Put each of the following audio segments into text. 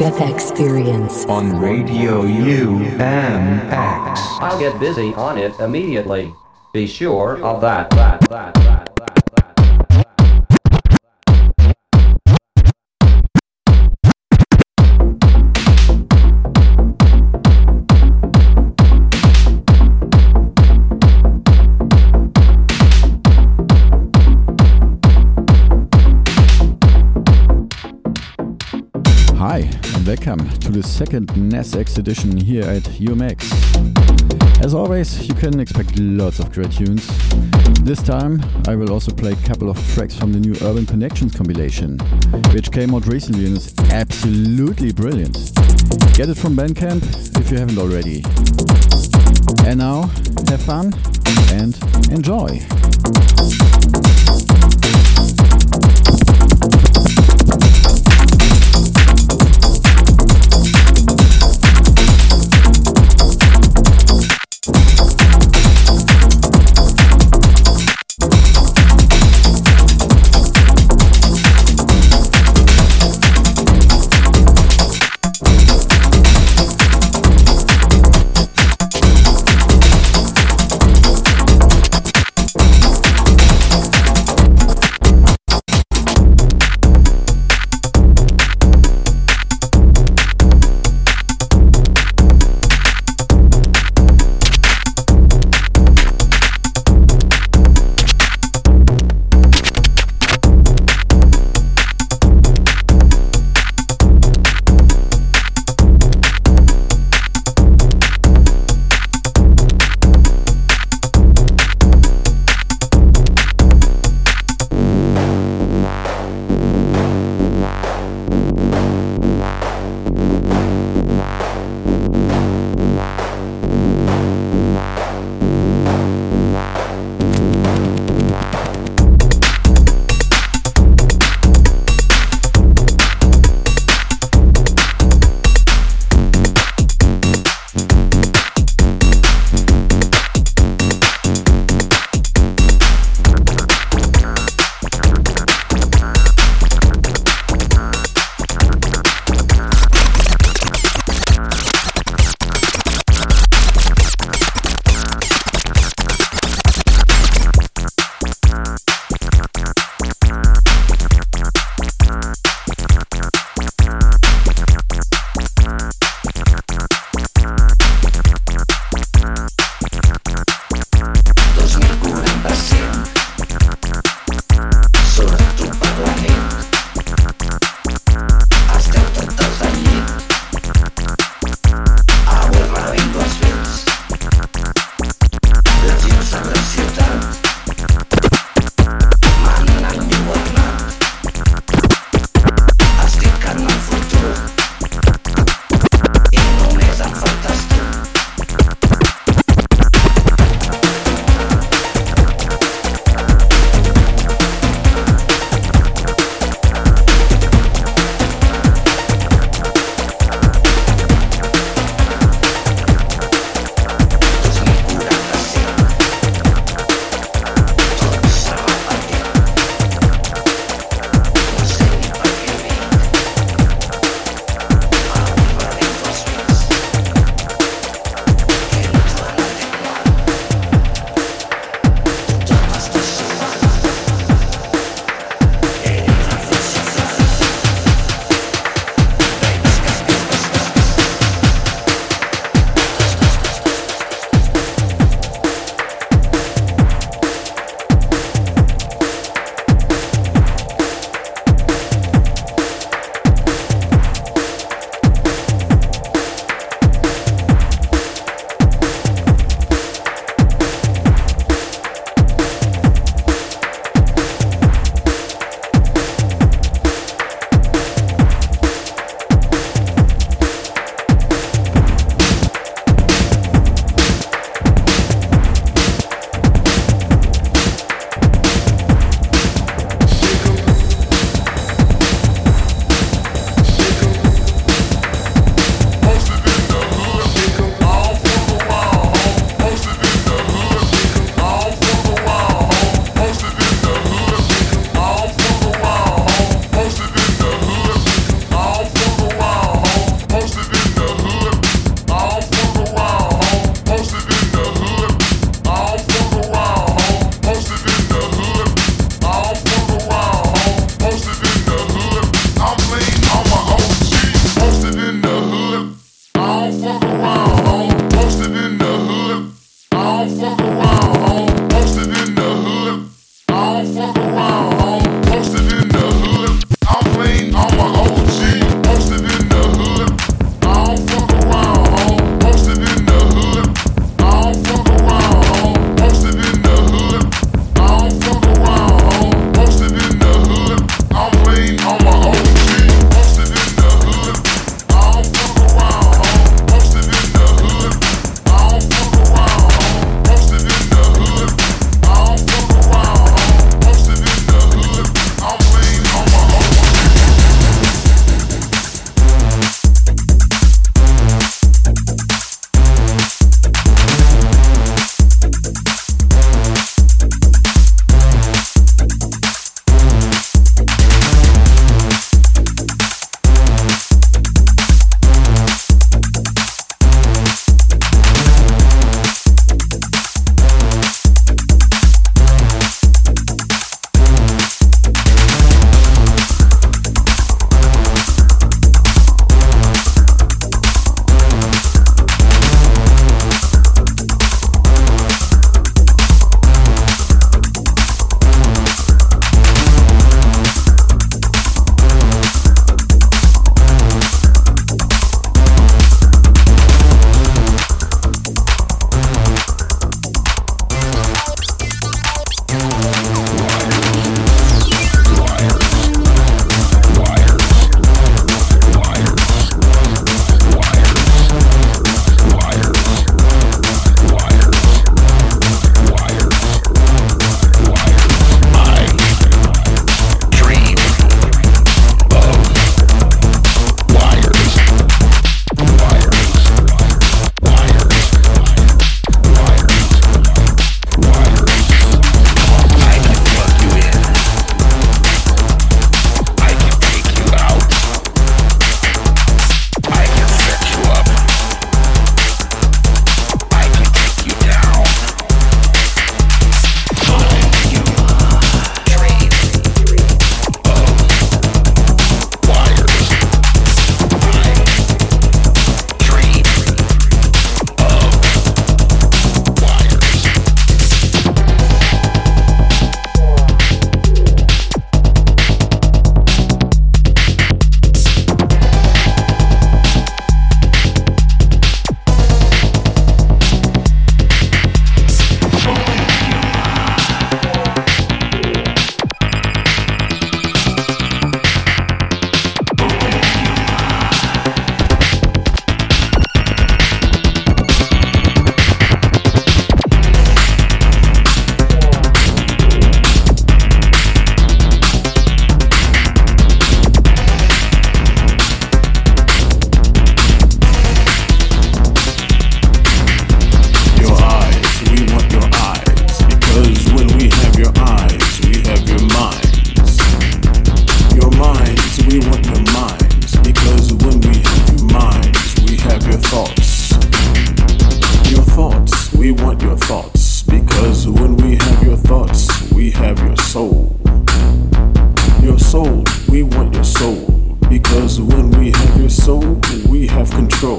The Nesbeth Experience on Radio UMX. I'll get busy on it immediately. Be sure of that, that, that, that. Welcome to the second NESX edition here at UMX. As always, you can expect lots of great tunes. This time, I will also play a couple of tracks from the new Urban Connections compilation, which came out recently and is absolutely brilliant. Get it from Bandcamp if you haven't already. And now, have fun and enjoy.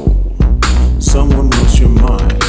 soul. Someone wants your mind.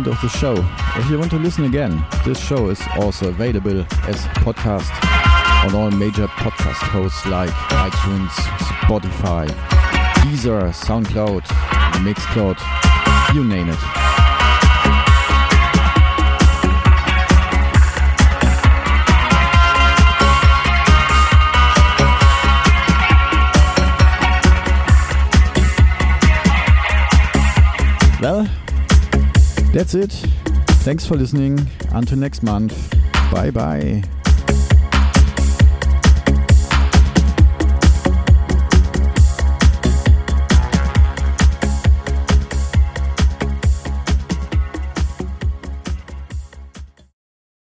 End of the show. If you want to listen again, this show is also available as podcast on all major podcast hosts like iTunes, Spotify, Deezer, SoundCloud, Mixcloud, you name it. Well, that's it. Thanks for listening. Until next month. Bye bye.